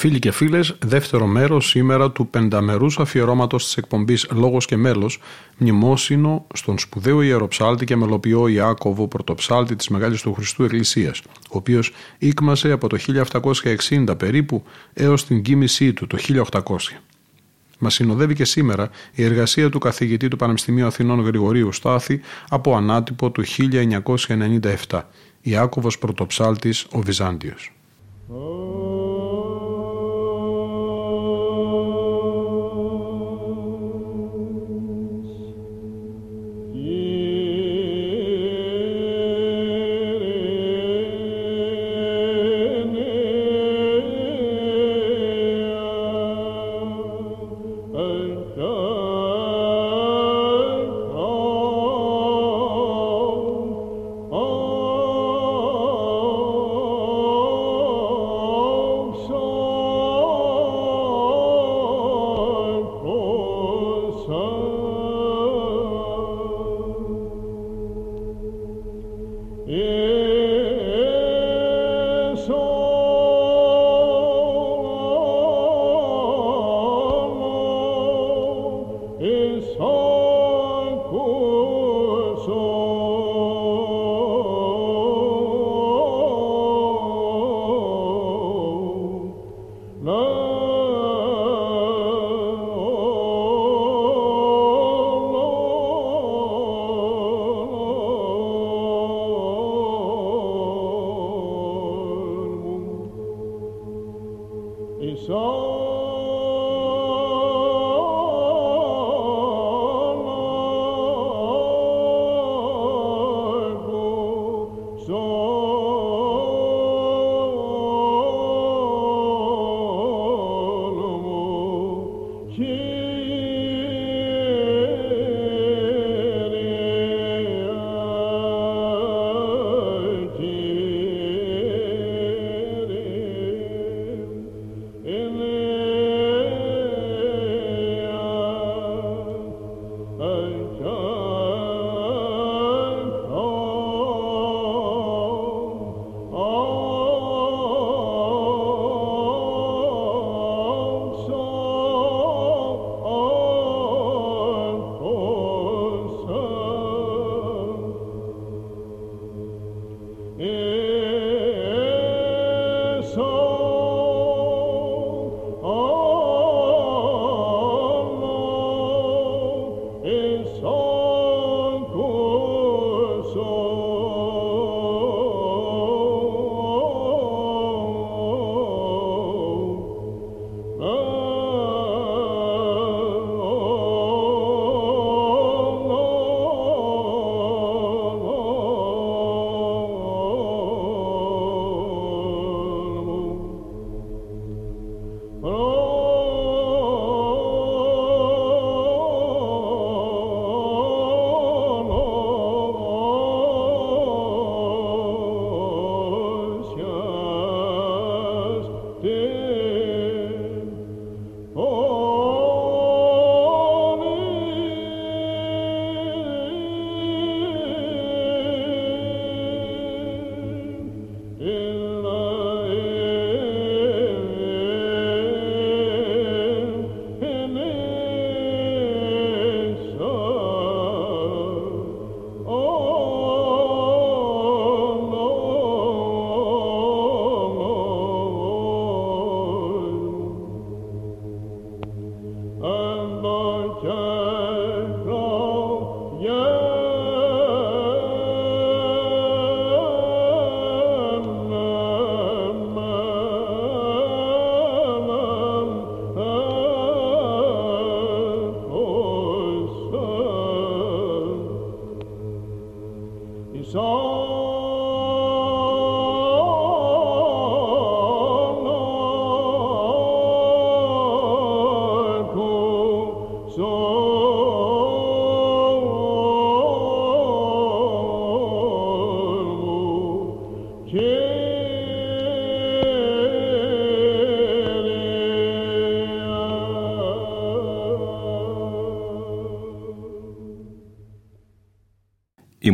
Φίλοι και φίλες, δεύτερο μέρος σήμερα του πενταμερούς αφιερώματος της εκπομπής «Λόγος και μέλος» μνημόσυνο στον σπουδαίο ιεροψάλτη και μελοποιό Ιάκωβο πρωτοψάλτη της Μεγάλης του Χριστού Εκκλησίας, ο οποίος ήκμασε από το 1760 περίπου έως την κοίμησή του το 1800. Μας συνοδεύει και σήμερα η εργασία του καθηγητή του Πανεπιστημίου Αθηνών Γρηγορίου Στάθη από ανάτυπο του 1997, Ιάκωβος Πρωτοψάλτης ο Βυζάντιος.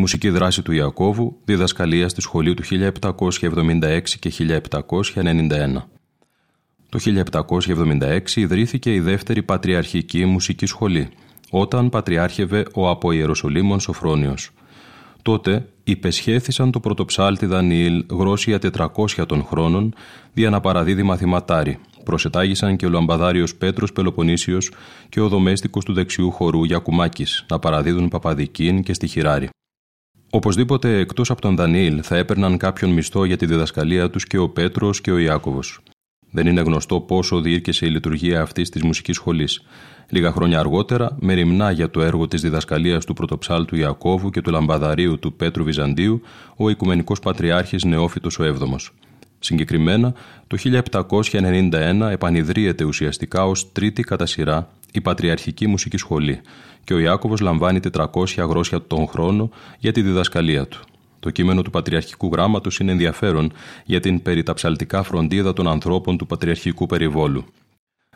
Μουσική δράση του Ιακώβου, διδασκαλία στη σχολή του 1776 και 1791. Το 1776 ιδρύθηκε η δεύτερη πατριαρχική μουσική σχολή, όταν πατριάρχευε ο από Ιεροσολύμων Σοφρόνιος. Τότε υπεσχέθησαν το πρωτοψάλτη Δανιήλ γρόσια 400 των χρόνων δια να παραδίδει μαθηματάρι. Προσετάγησαν και ο λαμπαδάριος Πέτρος Πελοποννήσιος και ο δομέστικος του δεξιού χορού Γιακουμάκης να παραδίδουν Παπαδικίν και στη Χιράρη. Οπωσδήποτε εκτός από τον Δανίλ θα έπαιρναν κάποιον μισθό για τη διδασκαλία τους και ο Πέτρος και ο Ιάκωβος. Δεν είναι γνωστό πόσο διήρκεσε η λειτουργία αυτής της μουσικής σχολής. Λίγα χρόνια αργότερα, με ρημνά για το έργο της διδασκαλίας του πρωτοψάλτου Ιακώβου και του λαμπαδαρίου του Πέτρου Βυζαντίου, ο Οικουμενικός Πατριάρχης Νεόφυτος ο Έβδομος. Συγκεκριμένα, το 1791 επανειδρύεται ουσιαστικά ως τρίτη κατά σειρά η Πατριαρχική Μουσική Σχολή και ο Ιάκωβος λαμβάνει 400 αγρόσια τον χρόνο για τη διδασκαλία του. Το κείμενο του Πατριαρχικού Γράμματος είναι ενδιαφέρον για την περιταψαλτικά φροντίδα των ανθρώπων του Πατριαρχικού Περιβόλου.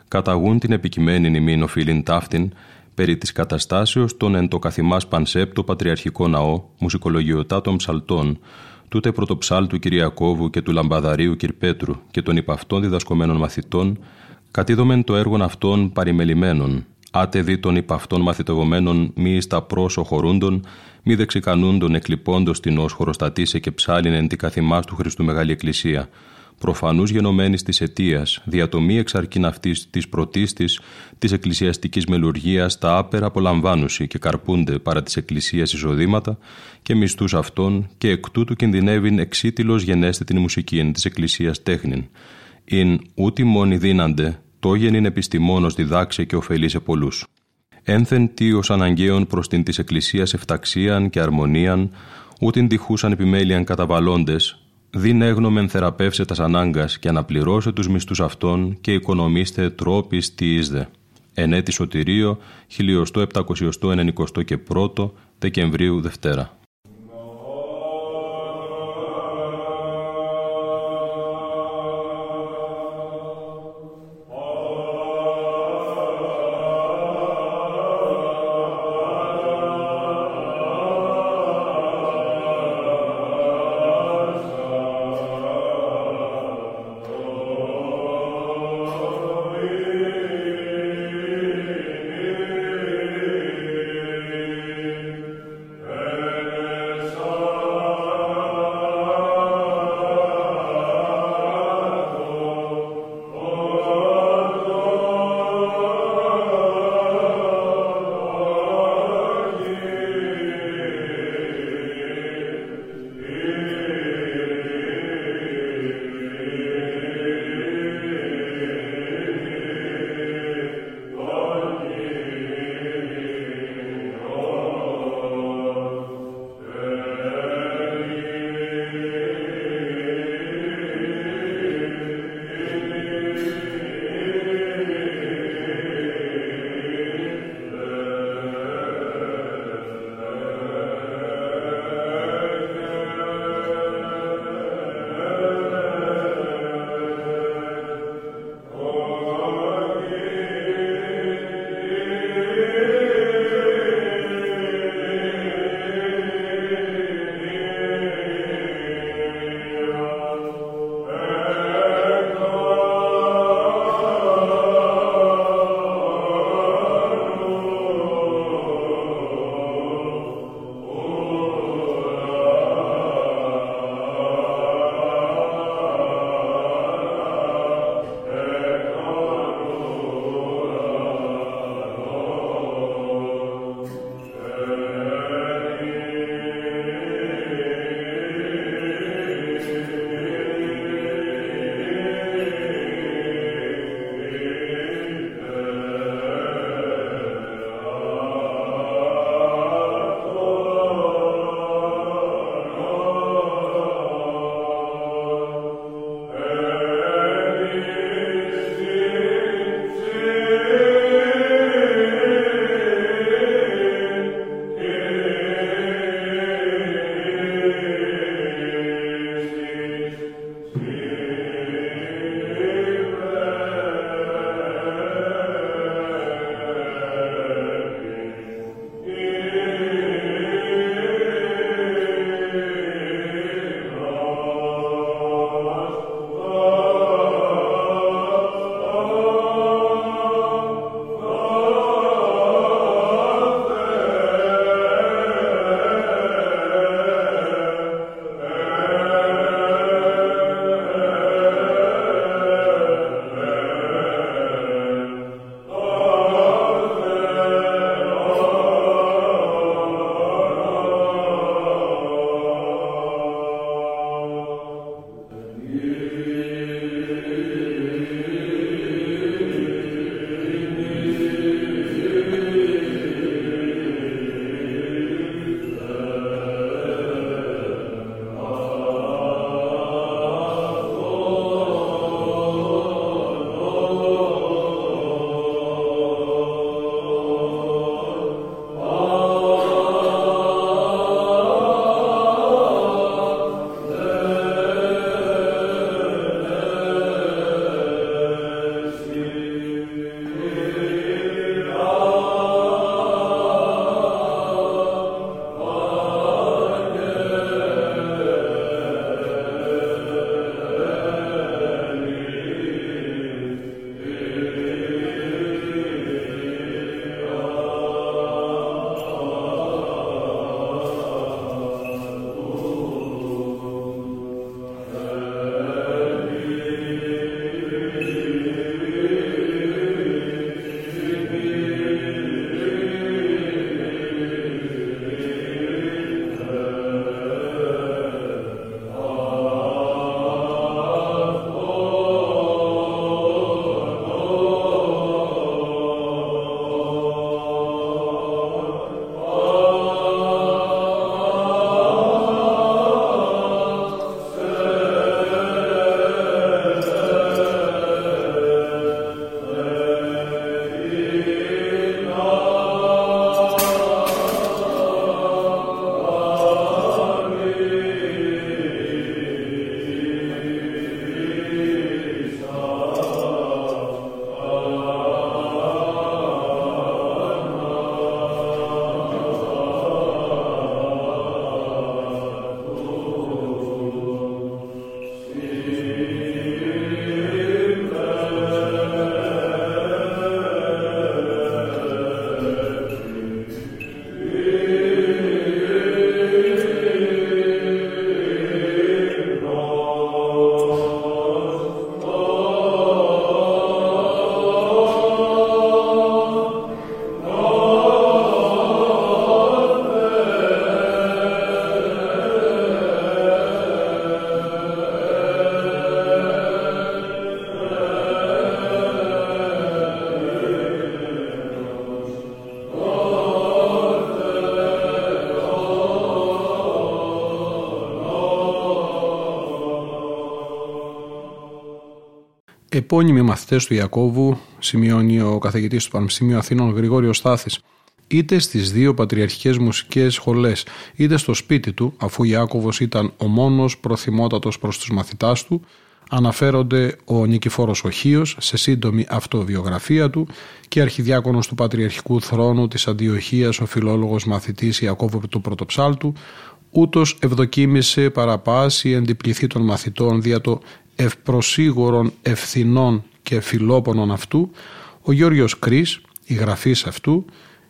Καταγούν την επικειμένη νημήν οφείλην ταύτην περί της καταστάσεως των εν το καθημάς πανσέπτο Πατριαρχικό Ναό, μουσικολογιωτά των ψαλτών, τούτε πρωτοψάλτου Κυριακόβου και του Λαμπαδαρίου Κυρπέτρου και των υπαυτών διδασκομένων μαθητών, κατήδομεν το έργο αυτών παρημελημένων, άτε δι των υπ' αυτών μαθητευομένων μη στα πρόσω χωρούντων, μη δεξικανούντων εκλειπώντος την ως χωροστατήσε και ψάλιν εν τη καθημάς του Χριστού Μεγάλη Εκκλησία, προφανούς γενομένης της αιτίας, διατομή εξαρκήν αυτής της πρωτίστης, της εκκλησιαστικής μελουργίας, τα άπερα απολαμβάνουσι και καρπούνται παρά της εκκλησίας εισοδήματα και μισθούς αυτών και εκ τούτου κινδυνεύειν εξίτηλος γενέστε την μουσική της εκκλησίας τέχνην. Ειν ούτι μόνοι δίνανται, τόγενην επιστημόνος διδάξε και ωφελεί σε πολλούς. Ένθεν τι ως αναγκαίων προς την της Εκκλησίας εφταξίαν και αρμονίαν, ούτιν τυχούσαν επιμέλειαν καταβαλώντες, δίν έγνομεν θεραπεύσε τας ανάγκας και αναπληρώσε τους μισθούς αυτών και οικονομήστε τρόπις τι είσδε. Εν έτη Σωτηρίο, 1791 και 1 Δεκεμβρίου Δευτέρα. Επώνυμοι μαθητές του Ιακώβου, σημειώνει ο καθηγητής του Πανεπιστημίου Αθήνων Γρηγόριος Στάθης, είτε στις δύο πατριαρχικές μουσικές σχολές, είτε στο σπίτι του, αφού Ιάκωβος ήταν ο μόνος προθυμότατος προς τους μαθητάς του, αναφέρονται ο Νικηφόρος Οχίος σε σύντομη αυτοβιογραφία του και αρχιδιάκονος του Πατριαρχικού Θρόνου της Αντιοχίας ο φιλόλογος μαθητής Ιακώβου του Πρωτοψάλτου ούτως ευδοκίμησε παραπάση εντυπληθεί των μαθητών δια το ευπροσίγωρων ευθυνών και φιλόπονων αυτού ο Γιώργος Κρίς, η γραφής αυτού,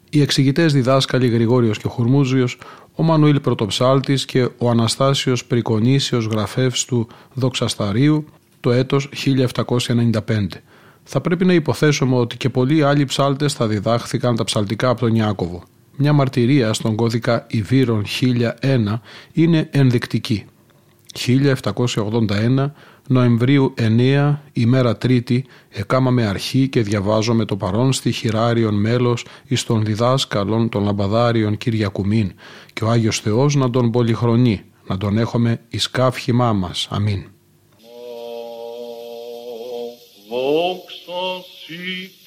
οι εξηγητές διδάσκαλοι Γρηγόριος και Χουρμούζιος, ο Μανουήλ Πρωτοψάλτης και ο Αναστάσιος Πρικονήσιος γραφεύς του Δοξασταρίου το έτος 1795. Θα πρέπει να υποθέσουμε ότι και πολλοί άλλοι ψάλτες θα διδάχθηκαν τα ψαλτικά από τον Ιάκωβο. Μια μαρτυρία στον κώδικα Ιβύρων 1001 είναι ενδεικτική. 1781 Νοεμβρίου 9, ημέρα Τρίτη, εκάμαμε αρχή και διαβάζω το παρόν στοιχειράριον μέλος εις των διδάσκαλων των λαμπαδάριων Κυριακουμήν και ο Άγιος Θεός να τον πολυχρονεί, να τον έχουμε εις κάφχημά μας. Αμήν. Η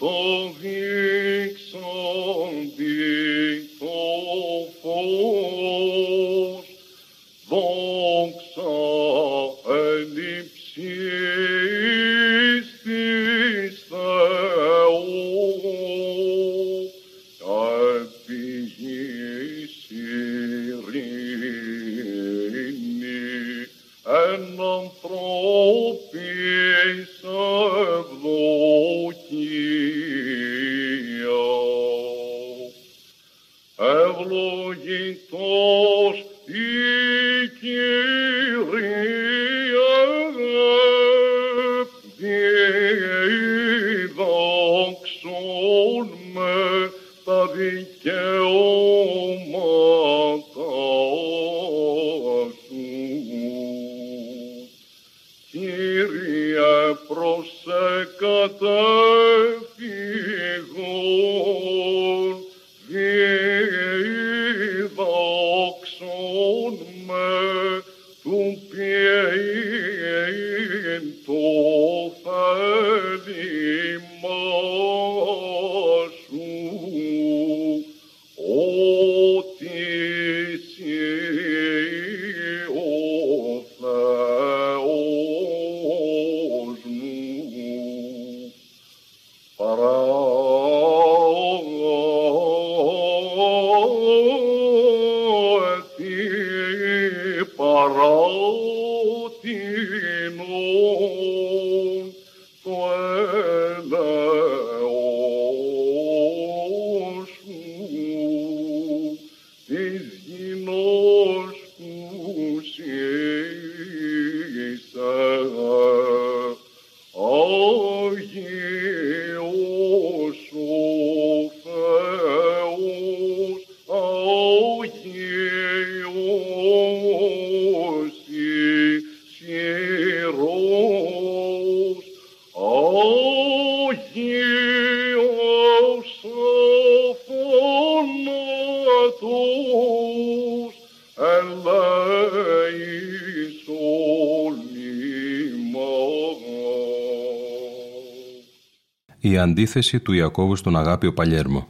αντίθεση του Ιακώβου στον Αγάπιο Παλιέρμο.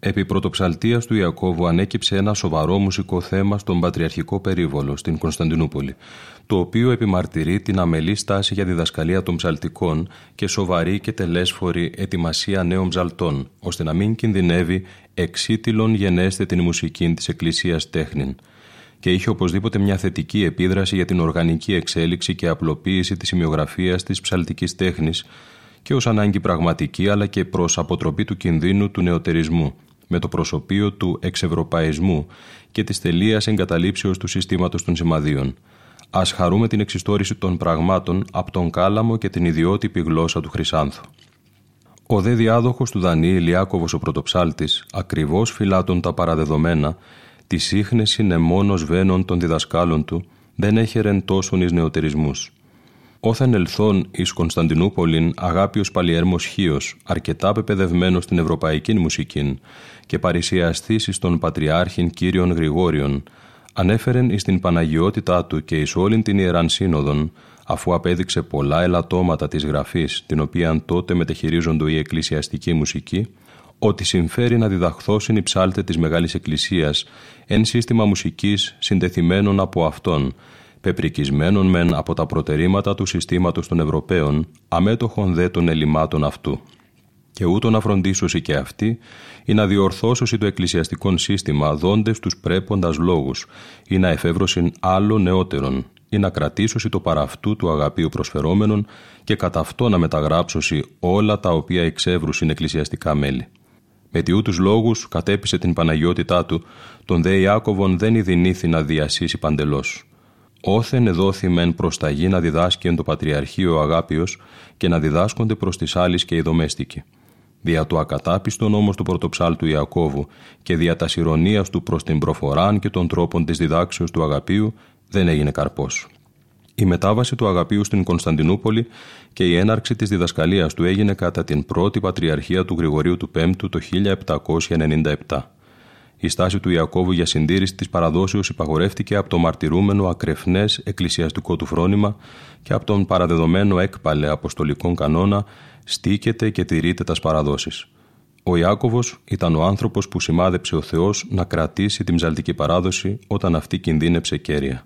Επί πρωτοψαλτίας του Ιακώβου ανέκυψε ένα σοβαρό μουσικό θέμα στον Πατριαρχικό Περίβολο στην Κωνσταντινούπολη, το οποίο επιμαρτυρεί την αμελή στάση για διδασκαλία των ψαλτικών και σοβαρή και τελέσφορη ετοιμασία νέων ψαλτών, ώστε να μην κινδυνεύει εξίτηλον γενέστε την μουσική της Εκκλησίας τέχνην και είχε οπωσδήποτε μια θετική επίδραση για την οργανική εξέλιξη και απλοποίηση της σημειογραφίας της ψαλτικής τέχνης και ως ανάγκη πραγματική αλλά και προς αποτροπή του κινδύνου του νεοτερισμού με το προσωπείο του εξευρωπαϊσμού και της τελείας εγκαταλείψεως του συστήματος των σημαδίων. Ας χαρούμε την εξιστόρηση των πραγμάτων από τον κάλαμο και την ιδιότυπη γλώσσα του Χρυσάνθου. Ο δε διάδοχος του Δανίη Ιάκωβος ο πρωτοψάλτης, ακριβώς φυλάτων τα παραδεδομένα, τη σύχνεση νεμόνος βένων των διδασκάλων του, δεν έχερεν τόσον εις νεοτερισμούς. Όθεν ελθόν εις Κωνσταντινούπολην αγάπιος παλιέρμος Χίος, αρκετά πεπαιδευμένος στην ευρωπαϊκή μουσική και παρησιαστής εις τον Πατριάρχην κύριον Γρηγόριον, ανέφερεν εις την Παναγιότητά του και εις όλην την Ιεράν Σύνοδον, αφού απέδειξε πολλά ελαττώματα της γραφής, την οποία τότε μετεχειρίζονται η εκκλησιαστική μουσική, ότι συμφέρει να διδαχθώσουν οι ψάλτες της Μεγάλης Εκκλησίας εν σύστημα μουσικής συντεθειμένων από αυτόν, πεπρικισμένων μεν από τα προτερήματα του συστήματος των Ευρωπαίων, αμέτωχων δε των ελλημάτων αυτού. Και ούτω να φροντίσωση και αυτή, ή να διορθώσωση το εκκλησιαστικό σύστημα δόντες τους πρέποντας λόγους, ή να εφεύρωσιν άλλο νεότερον, ή να κρατήσωση το παραυτού του αγαπείου προσφερόμενων και κατά αυτό να μεταγράψωση όλα τα οποία εξεύρουσιν εκκλησιαστικά μέλη. Με τιούτους λόγους κατέπισε την Παναγιότητά του, τον δε Ιάκωβον δεν ειδηνήθη να διασύσει παντελώς. Όθεν εδόθη μεν προς τα γη να διδάσκει εν το Πατριαρχείο Αγάπιος και να διδάσκονται προς τις άλλες και οι δομέστικοι. Δια του ακατάπιστον όμως του πρωτοψάλτου Ιακώβου και δια τας του προς την προφοράν και των τρόπων της διδάξεως του Αγαπίου δεν έγινε καρπός. Η μετάβαση του Αγαπίου στην Κωνσταντινούπολη και η έναρξη της διδασκαλίας του έγινε κατά την πρώτη πατριαρχία του Γρηγορίου του Πέμπτου το 1797. Η στάση του Ιακώβου για συντήρηση της παραδόσεως υπαγορεύτηκε από το μαρτυρούμενο ακρεφνές εκκλησιαστικό του φρόνημα και από τον παραδεδομένο έκπαλε αποστολικών κανόνα στήκεται και τηρείται τας παραδόσεις. Ο Ιάκωβος ήταν ο άνθρωπος που σημάδεψε ο Θεός να κρατήσει τη μζαλτική παράδοση όταν αυτή κινδύνεψε κέρια.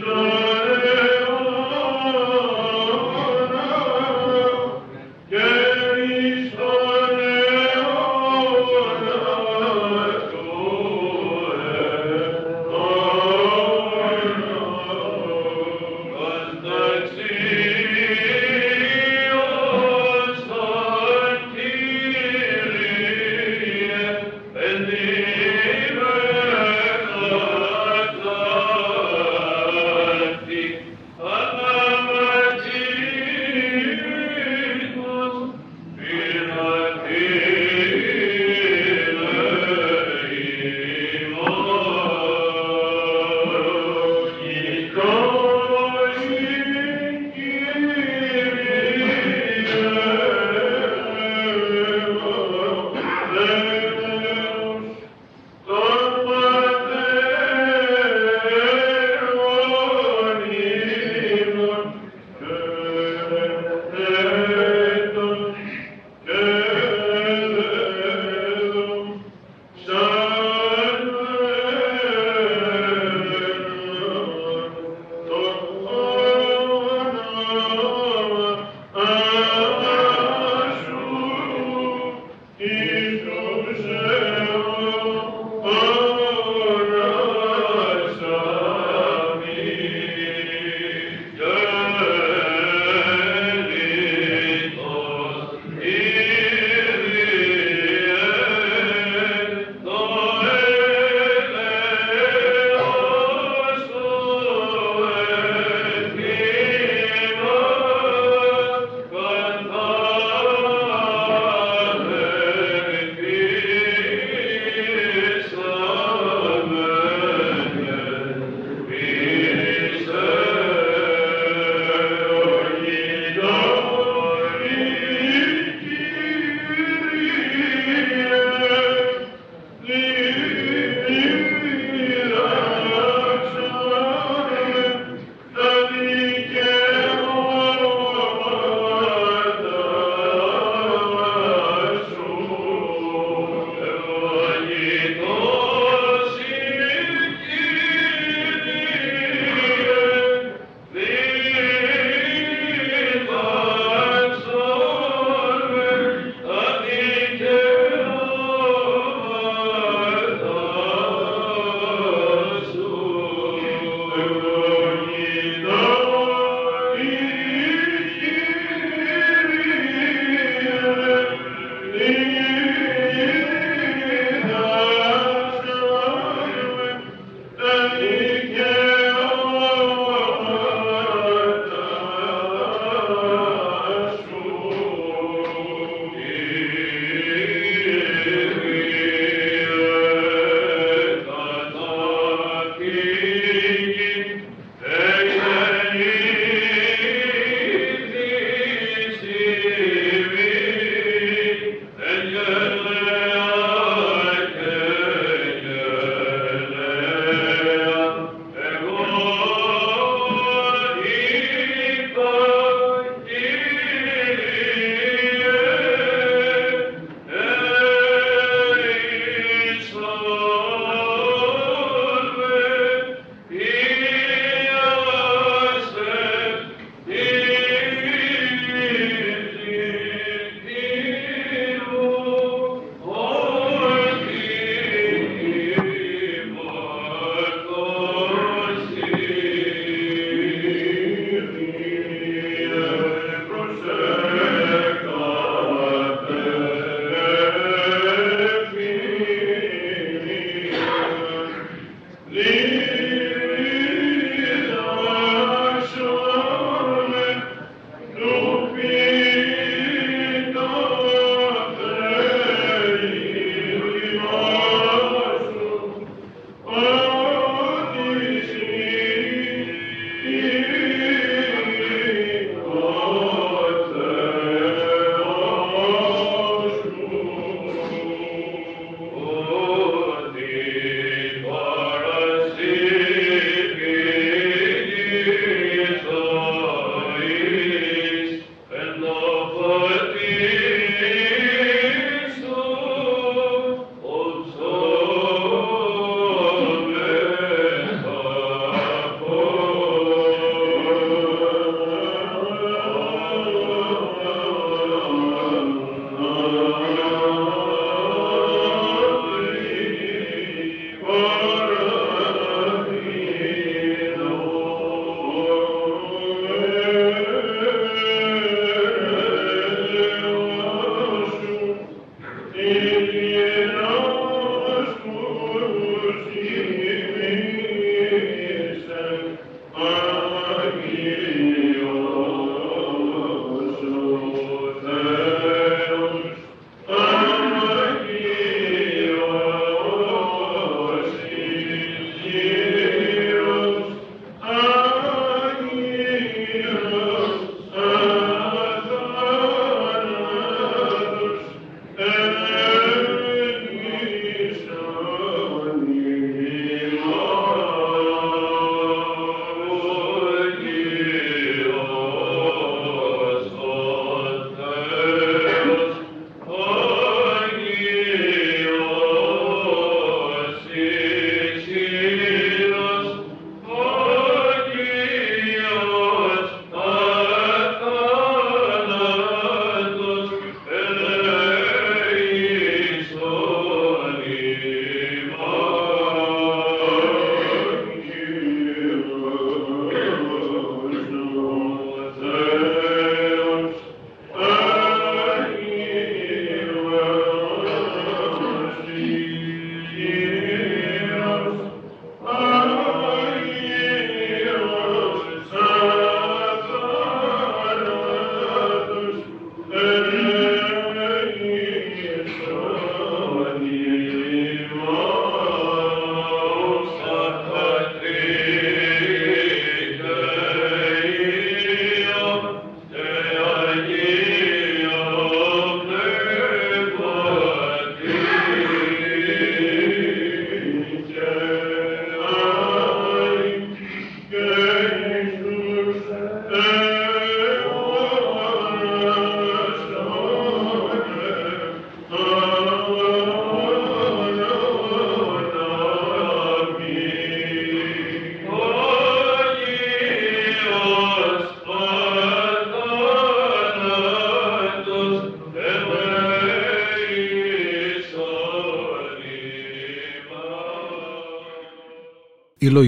Lord.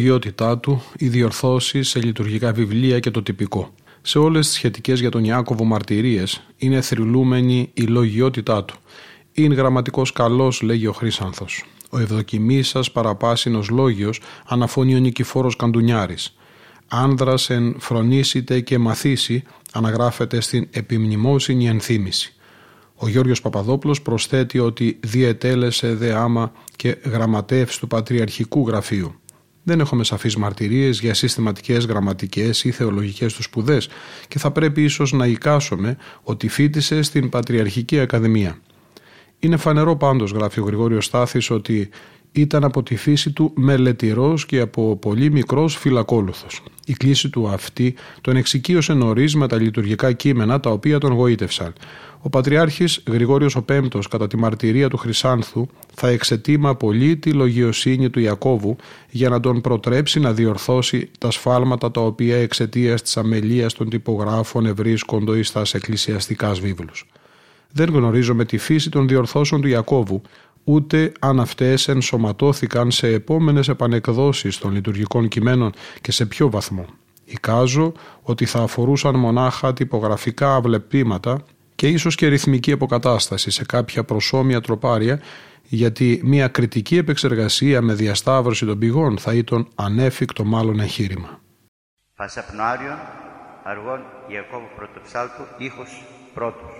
Λογιότητά του, οι διορθώσεις σε λειτουργικά βιβλία και το τυπικό. Σε όλες τις σχετικές για τον Ιάκωβο μαρτυρίες είναι θρυλούμενη η λογιότητά του. Είναι γραμματικός καλός, λέγει ο Χρύσανθος. Ο ευδοκιμής σας παραπάσινος λόγιος αναφώνει ο Νικηφόρος Καντουνιάρης. Άνδρας εν φρονήσετε και μαθήσει αναγράφεται στην επιμνημόσυνη ενθύμηση. Ο Γιώργος Παπαδόπουλος προσθέτει ότι διετέλεσε δε άμα και γραμματεύς του Πατριαρχικού Γραφείου. Δεν έχουμε σαφείς μαρτυρίες για συστηματικές γραμματικές ή θεολογικές τους σπουδές και θα πρέπει ίσως να εικάσουμε ότι φίτησε στην Πατριαρχική Ακαδημία. Είναι φανερό πάντως, γράφει ο Γρηγόριος Στάθης, ότι ήταν από τη φύση του μελετηρός και από πολύ μικρός φυλακόλουθος. Η κλίση του αυτή τον εξοικείωσε νωρίς με τα λειτουργικά κείμενα τα οποία τον γοήτευσαν. Ο Πατριάρχης Γρηγόριος ο Πέμπτος κατά τη μαρτυρία του Χρυσάνθου θα εξετήμα πολύ τη λογιοσύνη του Ιακώβου για να τον προτρέψει να διορθώσει τα σφάλματα τα οποία εξαιτίας της αμελίας των τυπογράφων ευρίσκοντο εις τα εκκλησιαστικά βίβλους. Δεν γνωρίζουμε τη φύση των διορθώσεων του Ιακώβου, ούτε αν αυτές ενσωματώθηκαν σε επόμενες επανεκδόσεις των λειτουργικών κειμένων και σε ποιο βαθμό. Εικάζω ότι θα αφορούσαν μονάχα τυπογραφικά αυλεπίματα και ίσως και ρυθμική αποκατάσταση σε κάποια προσώμια τροπάρια γιατί μια κριτική επεξεργασία με διασταύρωση των πηγών θα ήταν ανέφικτο μάλλον εγχείρημα. Πασαπνοάριον, αργών Ιακώβου Πρωτοψάλτου, ήχος πρώτος.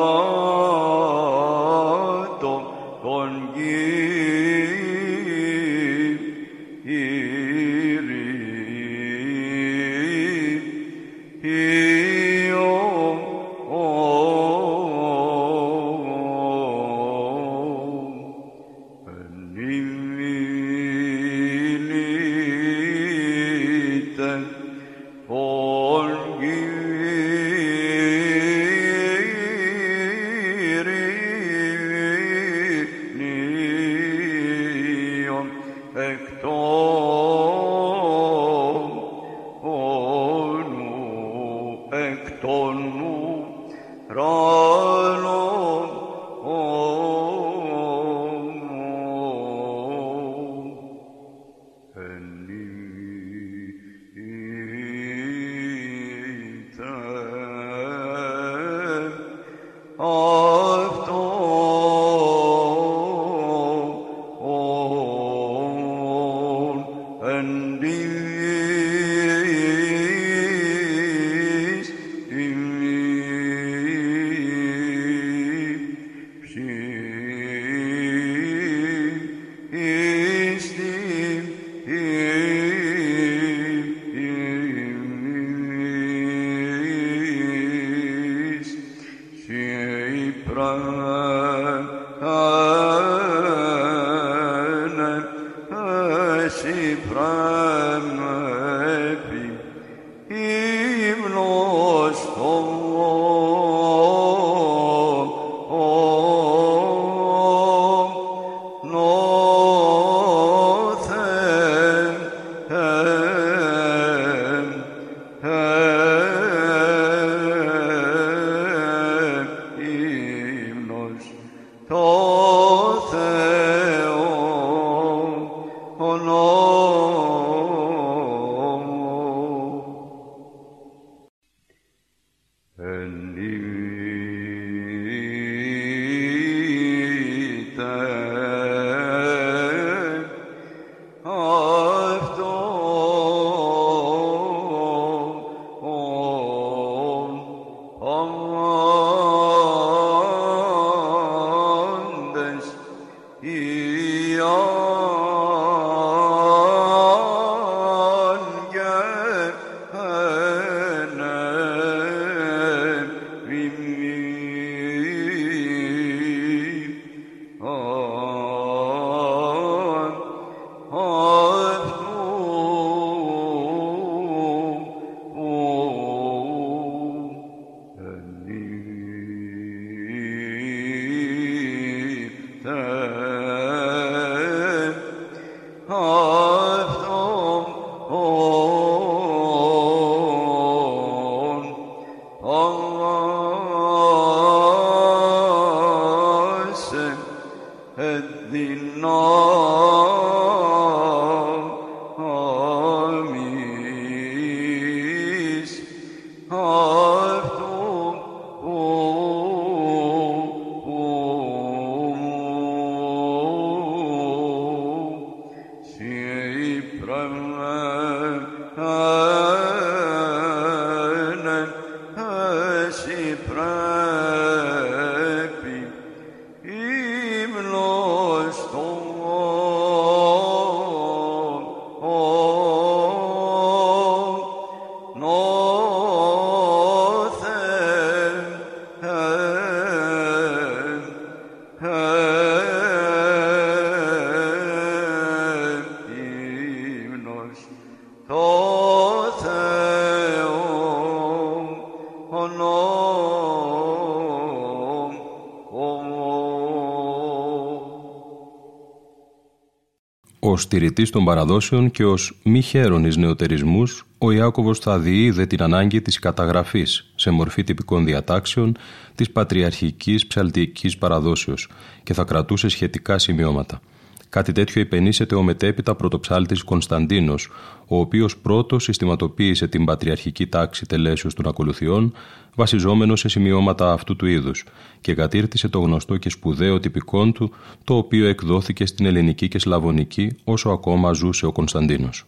Ναι, στηρητής των παραδόσεων και ως μη χαίρον εις νεοτερισμούς, ο Ιάκωβος θα διείδε την ανάγκη της καταγραφής σε μορφή τυπικών διατάξεων της πατριαρχικής ψαλτικής παραδόσεως και θα κρατούσε σχετικά σημειώματα. Κάτι τέτοιο υπενήσεται ο μετέπειτα πρωτοψάλτης Κωνσταντίνος, ο οποίος πρώτος συστηματοποίησε την πατριαρχική τάξη τελέσεως των ακολουθιών, βασιζόμενο σε σημειώματα αυτού του είδους και κατήρτισε το γνωστό και σπουδαίο τυπικόν του, το οποίο εκδόθηκε στην ελληνική και σλαβωνική όσο ακόμα ζούσε ο Κωνσταντίνος.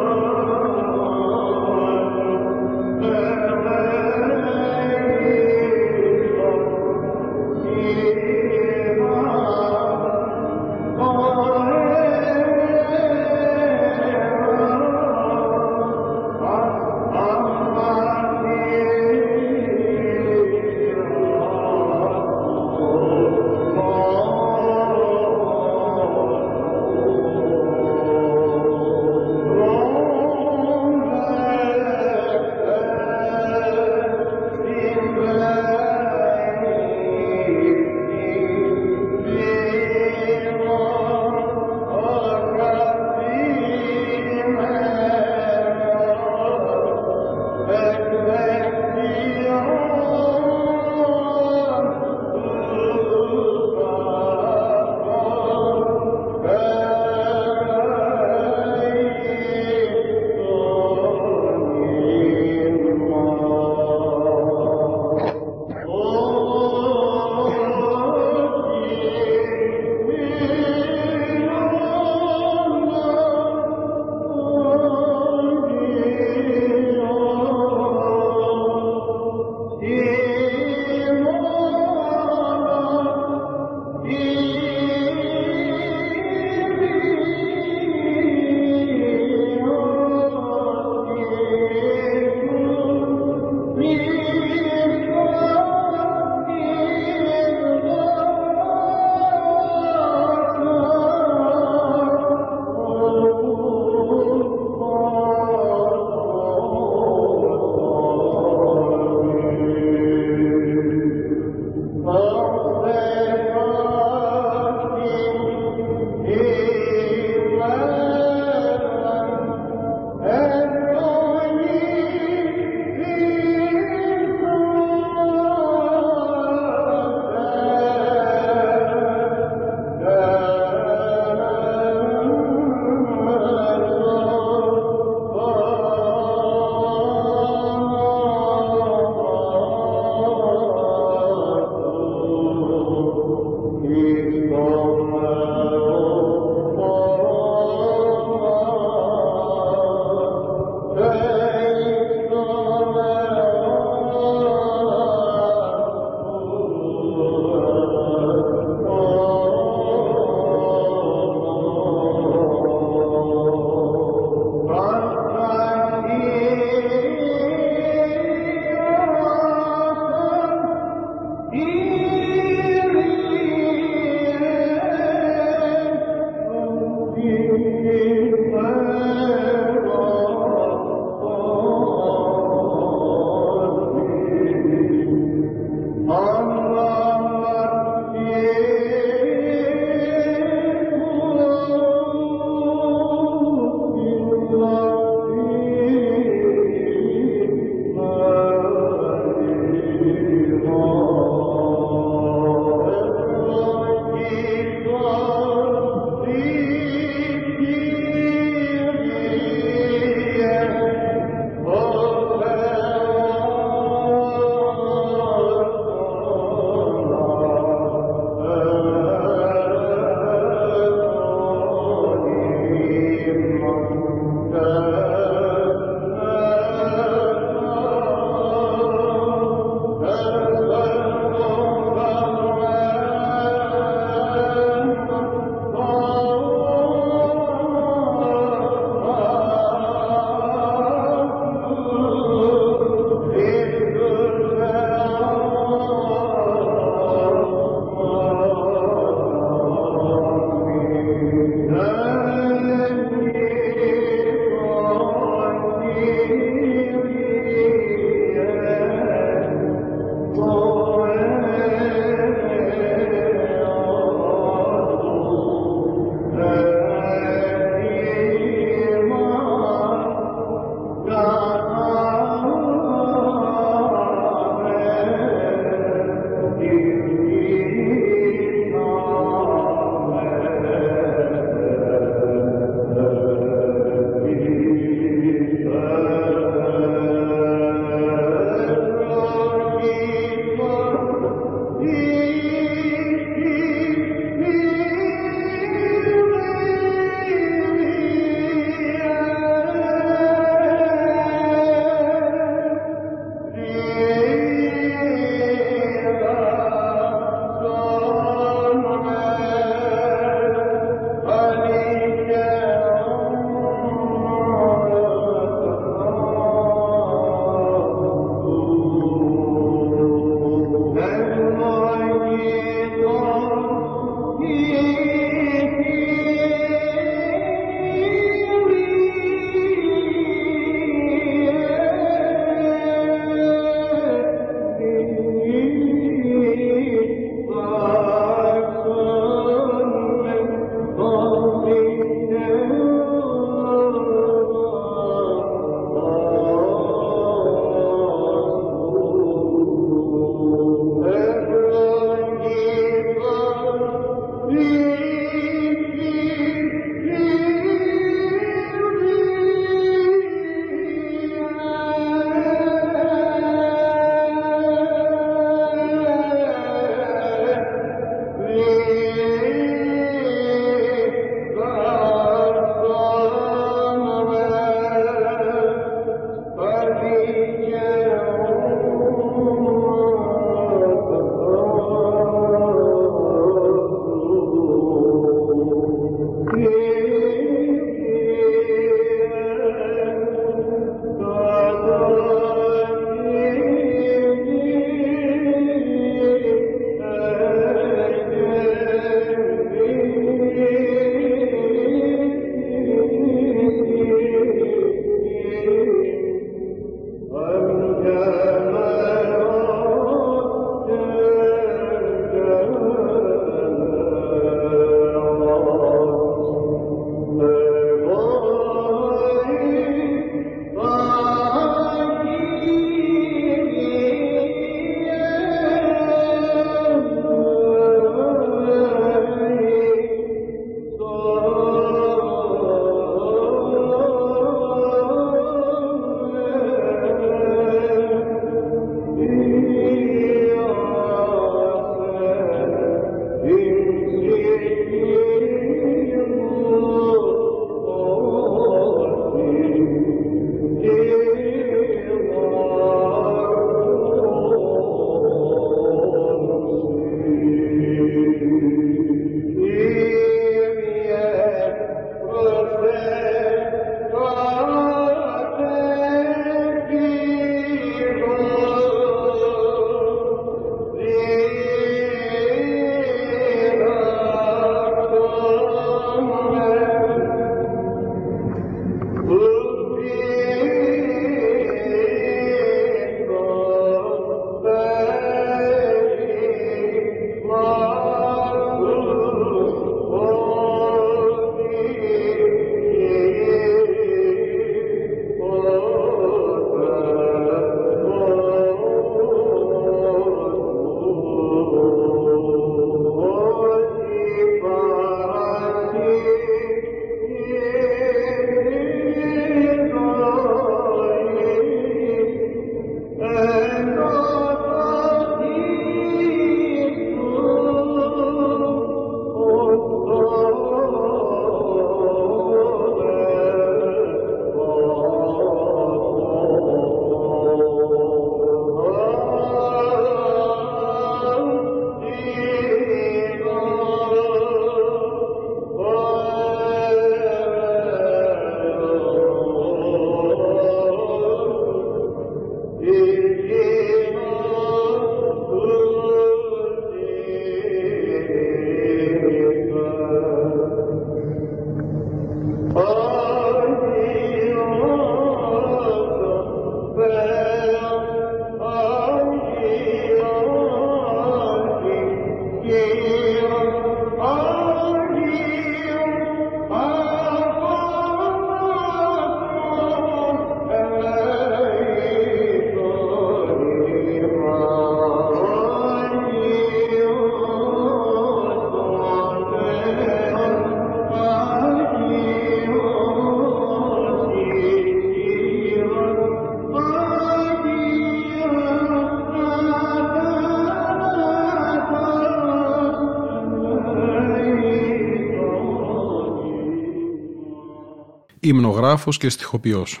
Υμνογράφος και στοιχοποιός.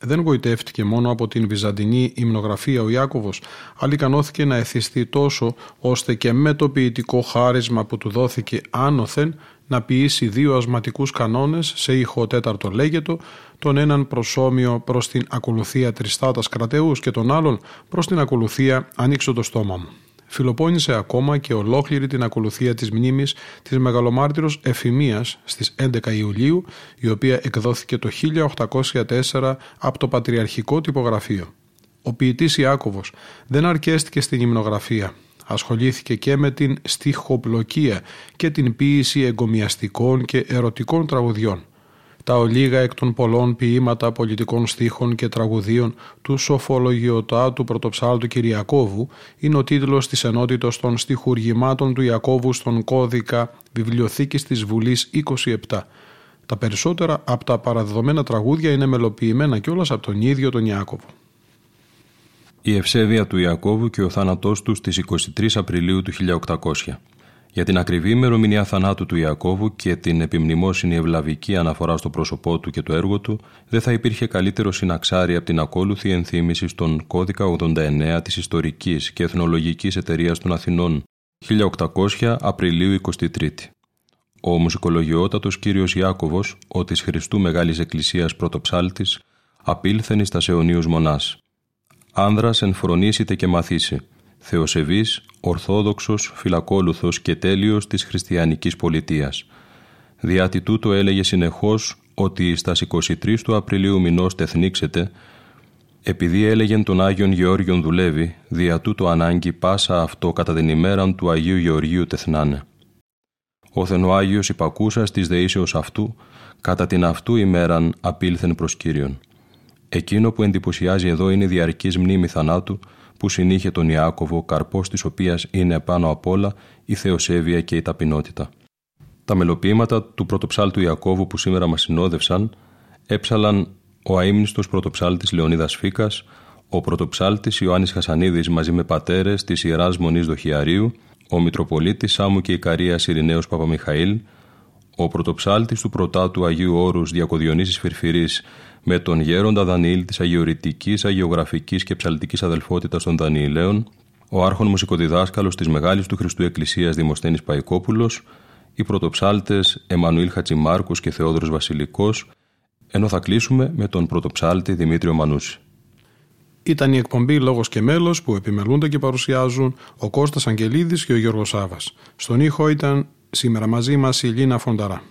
Δεν γοητεύτηκε μόνο από την βυζαντινή υμνογραφία ο Ιάκωβος, αλλά ικανώθηκε να εθιστεί τόσο ώστε και με το ποιητικό χάρισμα που του δόθηκε άνωθεν να ποιήσει δύο ασματικούς κανόνες σε ήχο τέταρτο λέγετο, τον έναν προσώμιο προς την ακολουθία τριστάτας κρατεούς και τον άλλον προς την ακολουθία ανοίξω το στόμα μου φιλοπώνησε ακόμα και ολόκληρη την ακολουθία της μνήμης της μεγαλομάρτυρος Εφημίας στις 11 Ιουλίου, η οποία εκδόθηκε το 1804 από το Πατριαρχικό Τυπογραφείο. Ο ποιητής Ιάκωβος δεν αρκέστηκε στην υμνογραφία. Ασχολήθηκε και με την στιχοπλοκία και την ποίηση εγκομιαστικών και ερωτικών τραγουδιών τα ολίγα εκ των πολλών ποίηματα πολιτικών στίχων και τραγουδίων του σοφολογιωτά του πρωτοψάλτου Κυριακόβου είναι ο τίτλος της ενότητος των στιχουργημάτων του Ιακώβου στον κώδικα βιβλιοθήκης της Βουλής 27. Τα περισσότερα από τα παραδεδομένα τραγούδια είναι μελοποιημένα κιόλας από τον ίδιο τον Ιάκωβο. Η ευσέβεια του Ιακώβου και ο θάνατός του στις 23 Απριλίου του 1800. Για την ακριβή ημερομηνία θανάτου του Ιακώβου και την επιμνημόσυνη ευλαβική αναφορά στο πρόσωπό του και το έργο του, δεν θα υπήρχε καλύτερο συναξάρι από την ακόλουθη ενθύμηση στον κώδικα 89 της Ιστορικής και Εθνολογικής Εταιρείας των Αθηνών, 1800 Απριλίου 23. Ο μουσικολογιότατος κύριος Ιάκωβος, ο της Χριστού Μεγάλης Εκκλησίας πρωτοψάλτης, απήλθεν εις τας αιωνίους μονάς. Άνδρας ενφρονήσite και μαθήσει, θεοσεβής, ορθόδοξος, φιλακόλουθος και τέλειος της χριστιανικής πολιτείας. Διάτι τούτο έλεγε συνεχώς ότι στα 23 του Απριλίου μηνός τεθνίξετε, επειδή έλεγεν τον Άγιον Γεώργιον δουλεύει, δια τούτο ανάγκη πάσα αυτό κατά την ημέραν του Αγίου Γεωργίου τεθνάνε. Όθεν ο Άγιος υπακούσας της δεήσεως αυτού, κατά την αυτού ημέραν απήλθεν προς Κύριον. Εκείνο που εντυπωσιάζει εδώ είναι η διαρκής μνήμη θανάτου, που συνήχε τον Ιάκωβο, καρπός της οποίας είναι πάνω απ' όλα η θεοσέβεια και η ταπεινότητα. Τα μελοποιήματα του πρωτοψάλτου Ιακώβου που σήμερα μας συνόδευσαν έψαλαν ο αείμνηστος πρωτοψάλτης Λεωνίδας Φίκας, ο πρωτοψάλτης Ιωάννης Χασανίδης μαζί με πατέρες της Ιεράς Μονής Δοχιαρίου, ο Μητροπολίτης Σάμου και Ικαρίας Ειρηναίος Παπαμιχαήλ, ο πρωτοψάλτης του Πρωτάτου Αγίου Όρους Διακοδιονύσης Φυρφυρής με τον γέροντα Δανιήλ της Αγιορητικής, Αγιογραφικής και Ψαλτικής Αδελφότητας των Δανιηλαίων, ο άρχον μουσικοδιδάσκαλος της Μεγάλης του Χριστού Εκκλησίας Δημοσθένης Παϊκόπουλος, οι πρωτοψάλτες Εμμανουήλ Χατσιμάρκος και Θεόδωρος Βασιλικός, ενώ θα κλείσουμε με τον πρωτοψάλτη Δημήτριο Μανούση. Ήταν η εκπομπή Λόγος και Μέλος που επιμελούνται και παρουσιάζουν ο Κώστας Αγγελίδης και ο Γιώργος Σάβας. Στον ήχο ήταν σήμερα μαζί μας η Λίνα Φονταρά.